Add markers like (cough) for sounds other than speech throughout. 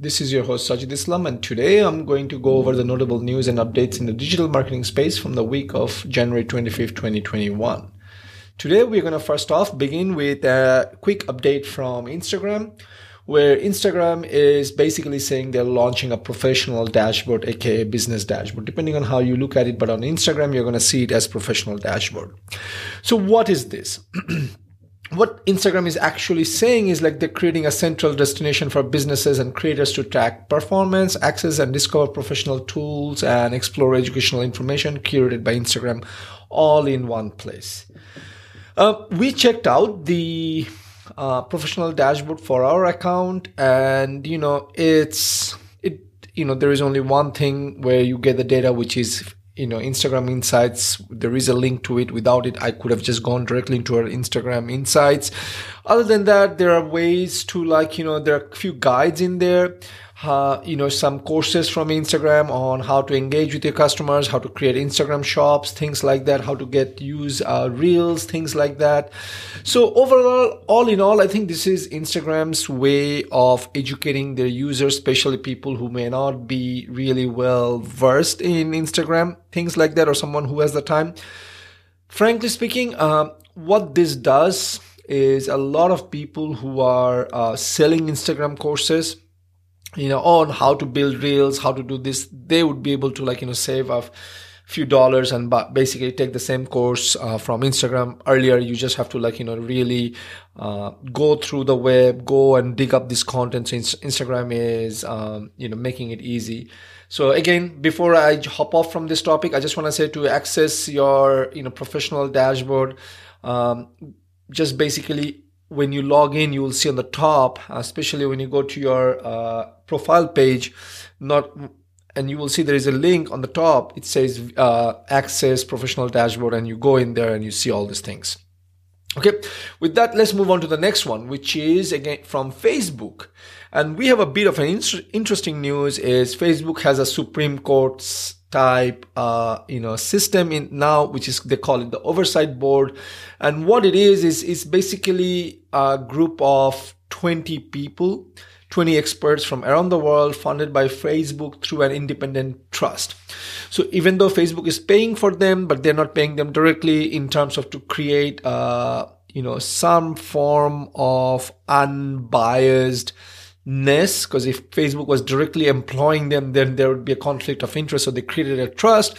This is your host Sajid Islam, and today I'm going to go over the notable news and updates in the digital marketing space from the week of January 25th, 2021. Today, we're going to first off begin with a quick update from Instagram, where Instagram is basically saying they're launching a professional dashboard, aka business dashboard, depending on how you look at it. But on Instagram, you're going to see it as professional dashboard. So, what is this? (clears throat) what Instagram is actually saying is like they're creating a central destination for businesses and creators to track performance, access and discover professional tools and explore educational information curated by Instagram all in one place. Uh, we checked out the uh, professional dashboard for our account and you know it's it you know there is only one thing where you get the data which is you know instagram insights there is a link to it. Without it i could have just gone directly into our instagram insights. Other than that there are ways to like you know there are a few guides in there uh, you know, some courses from Instagram on how to engage with your customers, how to create Instagram shops, things like that, how to get use uh, reels, things like that. So overall, all in all, I think this is Instagram's way of educating their users, especially people who may not be really well versed in Instagram, things like that, or someone who has the time. Frankly speaking, uh, what this does is a lot of people who are uh, selling Instagram courses you know on how to build reels how to do this they would be able to like you know save a few dollars and basically take the same course uh, from instagram. Earlier you just have to like you know really uh, go through the web go and dig up this content. So instagram is um, you know making it easy. So again before i hop off from this topic i just want to say to access your you know professional dashboard um, just basically when you log in, you will see on the top, especially when you go to your uh, profile page, not and you will see there is a link on the top. It says uh, access professional dashboard, and you go in there and you see all these things. Okay, with that, let's move on to the next one, which is again from Facebook. And we have a bit of an in- interesting news is Facebook has a Supreme Court's type uh, you know system in now which is they call it the oversight board and what it is is is basically a group of 20 people 20 experts from around the world funded by Facebook through an independent trust. So even though Facebook is paying for them, but they're not paying them directly in terms of to create, uh, you know, some form of unbiased ness because if facebook was directly employing them then there would be a conflict of interest. So they created a trust.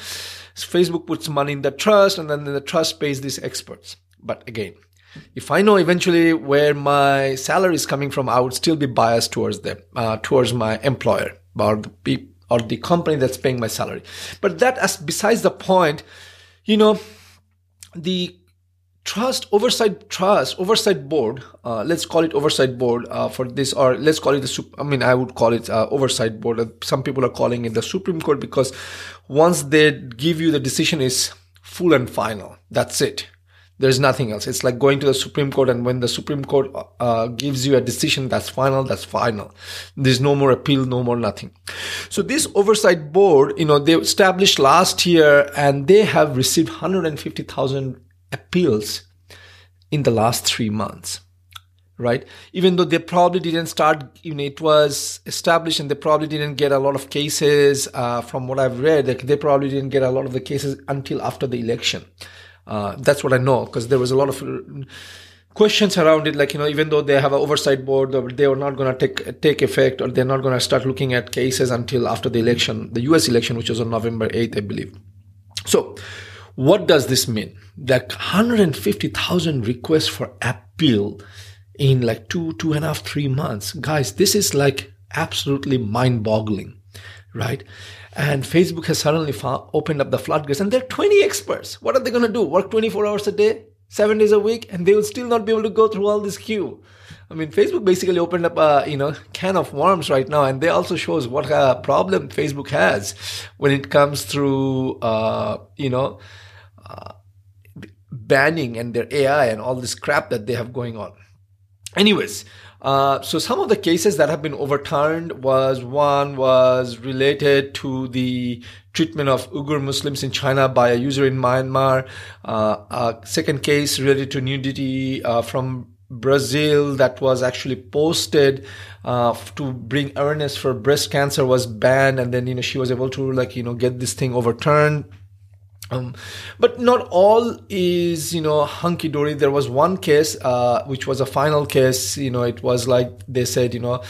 So facebook puts money in the trust and then the trust pays these experts. But again if i know eventually where my salary is coming from i would still be biased towards them uh, towards my employer or the, or the company that's paying my salary. But that as besides the point you know the trust oversight trust oversight board uh, let's call it oversight board uh, for this or let's call it the i mean i would call it uh, oversight board. Some people are calling it the supreme court because once they give you the decision is full and final. That's it. There's nothing else. It's like going to the supreme court and when the supreme court uh, gives you a decision that's final that's final. There's no more appeal no more nothing. So this oversight board you know they established last year and they have received 150000 appeals in the last three months right? Even though they probably didn't start you know it was established and they probably didn't get a lot of cases uh, from what i've read like they probably didn't get a lot of the cases until after the election. Uh, that's what i know because there was a lot of questions around it like you know even though they have an oversight board they are not going to take take effect or they're not going to start looking at cases until after the election the us election which was on november 8th i believe. So what does this mean? Like 150,000 requests for appeal in like two, two and a half, three months. Guys, this is like absolutely mind boggling, right? And Facebook has suddenly found, opened up the floodgates and there are 20 experts. What are they going to do? Work 24 hours a day, seven days a week, and they will still not be able to go through all this queue. I mean, Facebook basically opened up a you know can of worms right now, and they also shows what a problem Facebook has when it comes through uh, you know banning and their AI and all this crap that they have going on. Anyways, uh, so some of the cases that have been overturned was one was related to the treatment of Uyghur Muslims in China by a user in Myanmar. Uh, a second case related to nudity uh, from Brazil that was actually posted uh, to bring awareness for breast cancer was banned, and then you know she was able to like you know get this thing overturned. Um, but not all is you know hunky dory. There was one case uh, which was a final case. You know, it was like they said, you know,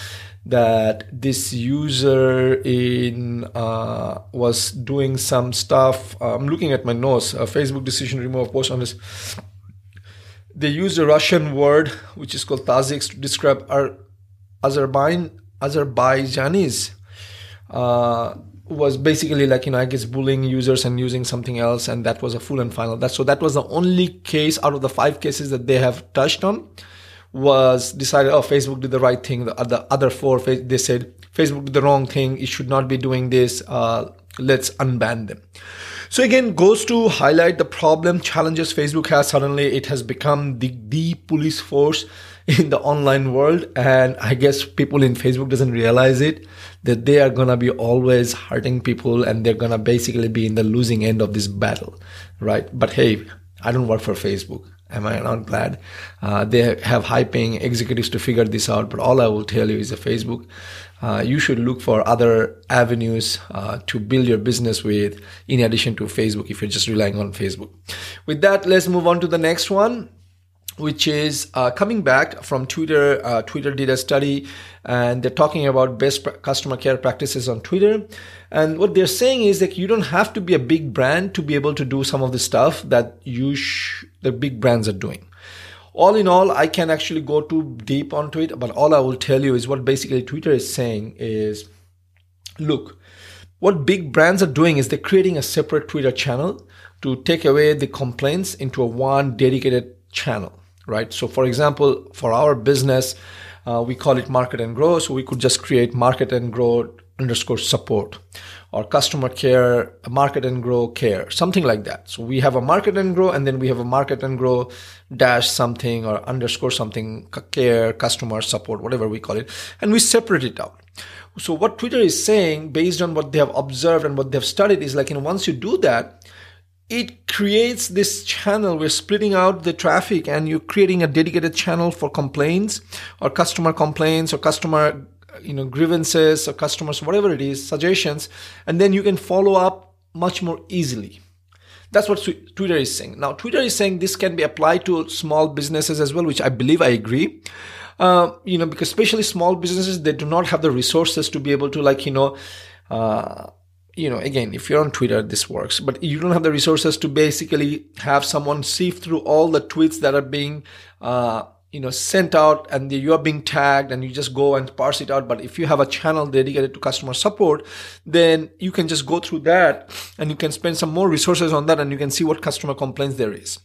that this user in uh, was doing some stuff. I'm looking at my notes. A Facebook decision remove post on this they use a Russian word which is called Taziks to describe our Azerbaijan Azerbaijanis. Uh, was basically like you know I guess bullying users and using something else, and that was a full and final. That so that was the only case out of the five cases that they have touched on was decided. Oh, Facebook did the right thing. The, the other four they said Facebook did the wrong thing. It should not be doing this. Uh, let's unban them. So again, goes to highlight the problem challenges Facebook has. Suddenly, it has become the the police force in the online world, and I guess people in Facebook doesn't realize it that they are gonna be always hurting people, and they're gonna basically be in the losing end of this battle, right? But hey, I don't work for Facebook. Am I not glad? Uh, they have high paying executives to figure this out, but all I will tell you is that Facebook uh, you should look for other avenues uh, to build your business with in addition to Facebook if you're just relying on Facebook. With that, let's move on to the next one which is uh, coming back from Twitter. Uh, Twitter did a study and they're talking about best customer care practices on Twitter. And what they're saying is that you don't have to be a big brand to be able to do some of the stuff that you sh- the big brands are doing all in all, I can actually go too deep onto it, but all I will tell you is what basically Twitter is saying is look, what big brands are doing is they're creating a separate Twitter channel to take away the complaints into a one dedicated channel, right? So, for example, for our business, uh, we call it market and grow. So we could just create market and grow underscore support or customer care, market and grow care, something like that. So we have a market and grow, and then we have a market and grow dash something or underscore something care, customer support, whatever we call it, and we separate it out. So what Twitter is saying, based on what they have observed and what they have studied, is like, you know, once you do that, it creates this channel. We're splitting out the traffic and you're creating a dedicated channel for complaints or customer complaints or customer you know grievances or customers whatever it is suggestions. And then you can follow up much more easily. That's what twitter is saying. Now twitter is saying this can be applied to small businesses as well which i believe i agree. Uh, you know because especially small businesses they do not have the resources to be able to like you know uh, you know again if you're on twitter this works but you don't have the resources to basically have someone sift through all the tweets that are being uh, you know sent out and you are being tagged and you just go and parse it out. But if you have a channel dedicated to customer support then you can just go through that and you can spend some more resources on that and you can see what customer complaints there is.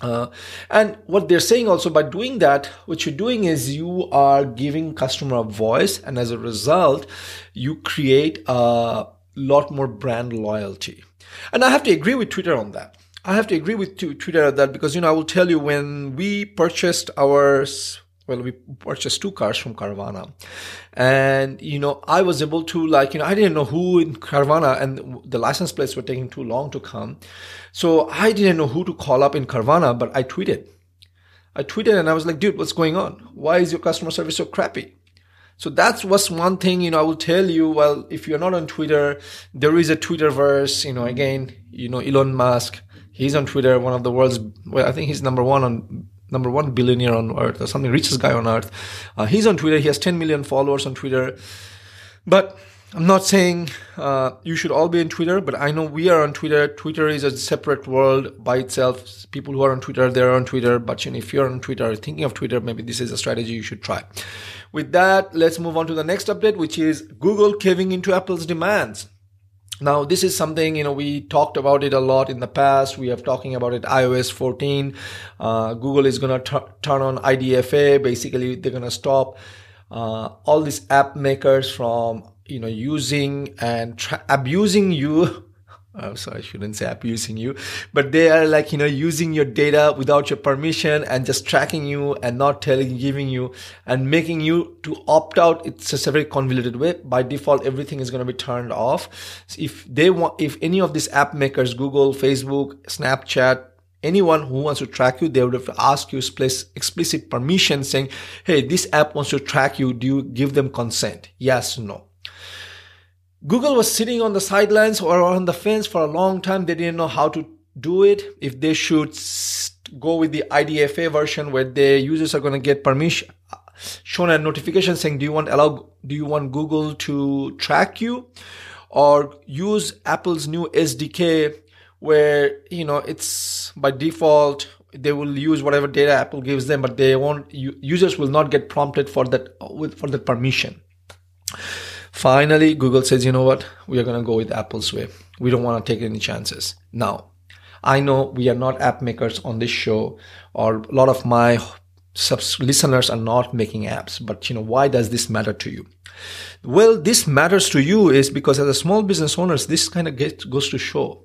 Uh, and what they're saying also by doing that, what you're doing is you are giving customer a voice, and as a result, you create a lot more brand loyalty. And I have to agree with Twitter on that. I have to agree with Twitter on that because you know I will tell you when we purchased ours, well we purchased two cars from Carvana, and you know I was able to like you know I didn't know who in Carvana and the license plates were taking too long to come, so I didn't know who to call up in Carvana, but I tweeted. I tweeted and I was like, dude, what's going on? Why is your customer service so crappy? So that's what's one thing, you know, I will tell you, well, if you're not on Twitter, there is a Twitterverse, you know, again, you know, Elon Musk, He's on Twitter, one of the world's. Well, I think he's number one on number one billionaire on earth or something, richest guy on earth. Uh, he's on Twitter. He has 10 million followers on Twitter. But I'm not saying uh, you should all be on Twitter, but I know we are on Twitter. Twitter is a separate world by itself. People who are on Twitter, they're on Twitter. But you know, if you're on Twitter, thinking of Twitter, maybe this is a strategy you should try. With that, let's move on to the next update, which is Google caving into Apple's demands. now, this is something, you know, we talked about it a lot in the past. We have talking about it iOS 14. Uh, Google is going to turn on IDFA. Basically, they're going to stop uh, all these app makers from, you know, using and tra- abusing you (laughs) I'm sorry, I shouldn't say abusing you, but they are like, you know, using your data without your permission and just tracking you and not telling, giving you and making you to opt out. It's just a very convoluted way. By default, everything is going to be turned off. So if they want, if any of these app makers, Google, Facebook, Snapchat, anyone who wants to track you, they would have to ask you explicit permission saying, Hey, this app wants to track you. Do you give them consent? Yes, no. Google was sitting on the sidelines or on the fence for a long time. They didn't know how to do it. If they should go with the IDFA version where the users are going to get permission, uh, shown a notification saying, do you want allow, do you want Google to track you or use Apple's new SDK where, you know, it's by default, they will use whatever data Apple gives them, but they won't, users will not get prompted for that, with, for that permission. Finally, Google says, you know what? We are going to go with Apple's way. We don't want to take any chances. Now, I know we are not app makers on this show, or a lot of my subs- listeners are not making apps. But you know, why does this matter to you? Well, this matters to you is because as a small business owners, this kind of gets, goes to show.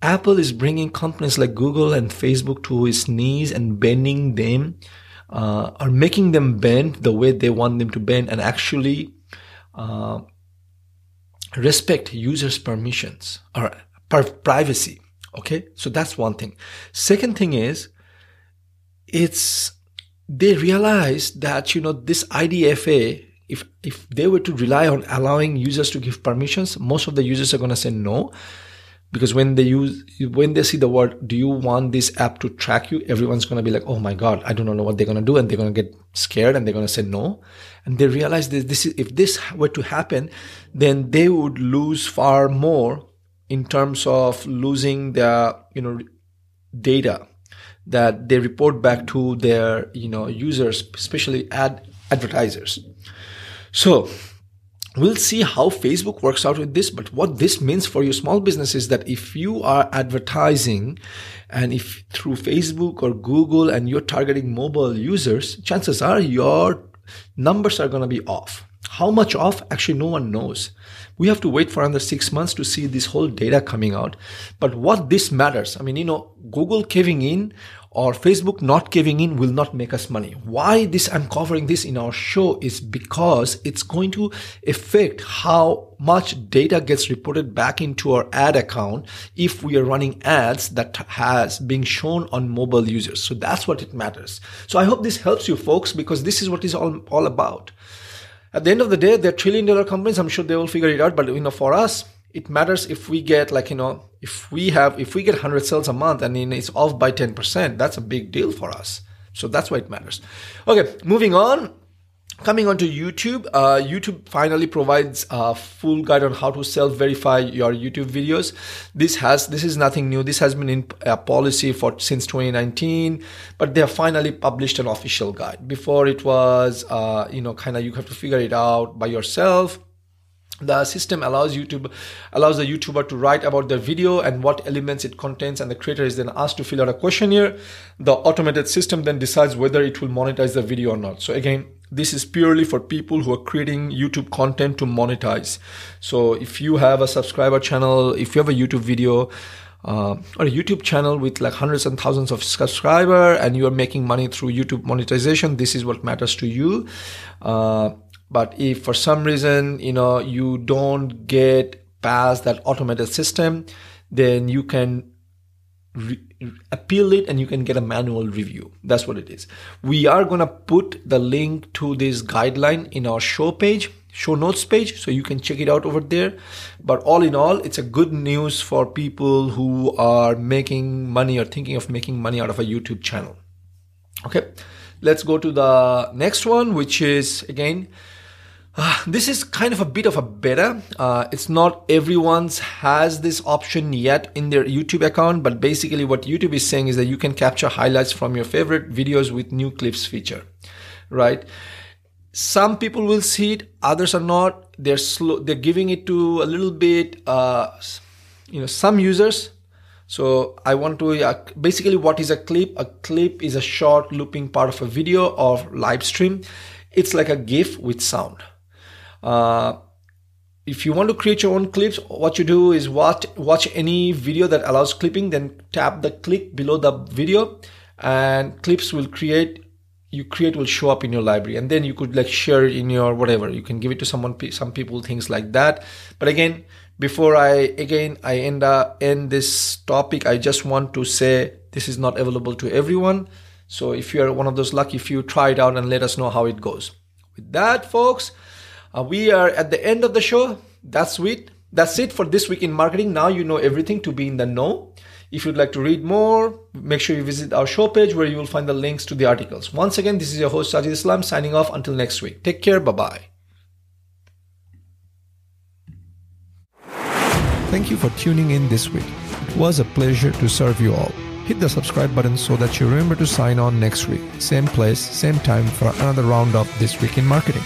Apple is bringing companies like Google and Facebook to its knees and bending them, uh, or making them bend the way they want them to bend, and actually uh, respect users' permissions or privacy. Okay, so that's one thing. Second thing is, it's they realize that you know this IDFA. If if they were to rely on allowing users to give permissions, most of the users are going to say no because when they use when they see the word do you want this app to track you? everyone's going to be like oh my god i don't know what they're going to do and they're going to get scared and they're going to say no. And they realize that this is if this were to happen then they would lose far more in terms of losing their you know data that they report back to their you know users especially ad advertisers. So We'll see how Facebook works out with this, but what this means for your small business is that if you are advertising and if through Facebook or Google and you're targeting mobile users, chances are your numbers are going to be off. How much off? Actually, no one knows. We have to wait for another six months to see this whole data coming out. But what this matters, I mean, you know, Google caving in or Facebook not giving in will not make us money. Why this I'm covering this in our show is because it's going to affect how much data gets reported back into our ad account if we are running ads that has being shown on mobile users. So that's what it matters. So I hope this helps you folks because this is what is all, all about. At the end of the day, they're trillion dollar companies. I'm sure they will figure it out. But you know, for us, it matters if we get like you know if we have if we get 100 sales a month and it's off by 10% that's a big deal for us so that's why it matters okay moving on coming on to youtube uh, youtube finally provides a full guide on how to self verify your youtube videos. This has this is nothing new. This has been in a policy for since 2019 but they have finally published an official guide. Before it was uh, you know kind of you have to figure it out by yourself the system allows youtube allows the youtuber to write about their video and what elements it contains and the creator is then asked to fill out a questionnaire. The automated system then decides whether it will monetize the video or not. So again this is purely for people who are creating youtube content to monetize. So if you have a subscriber channel if you have a youtube video uh, or a YouTube channel with like hundreds and thousands of subscriber and you are making money through YouTube monetization, this is what matters to you. Uh, but if for some reason, you know, you don't get past that automated system, then you can re- appeal it and you can get a manual review. That's what it is. We are going to put the link to this guideline in our show page, show notes page, so you can check it out over there. But all in all, it's a good news for people who are making money or thinking of making money out of a YouTube channel. Okay, let's go to the next one, which is again, uh, this is kind of a bit of a better. Uh, it's not everyone's has this option yet in their YouTube account, but basically what YouTube is saying is that you can capture highlights from your favorite videos with new clips feature, right? some people will see it others are not. They're slow they're giving it to a little bit uh, you know some users. So i want to uh, basically what is a clip? A clip is a short looping part of a video or live stream. It's like a gif with sound uh, if you want to create your own clips what you do is watch watch any video that allows clipping then tap the click below the video and clips will create you create will show up in your library. And then you could like share it in your whatever. You can give it to someone some people things like that. But again before i again i end up end this topic i just want to say this is not available to everyone. So if you're one of those lucky few try it out and let us know how it goes. With that folks uh, we are at the end of the show that's it that's it for this week in marketing now you know everything to be in the know if you'd like to read more, make sure you visit our show page where you will find the links to the articles. Once again, this is your host Sajid Islam signing off until next week. Take care. Bye bye. Thank you for tuning in this week. It was a pleasure to serve you all. Hit the subscribe button so that you remember to sign on next week. Same place, same time for another round of This Week in Marketing.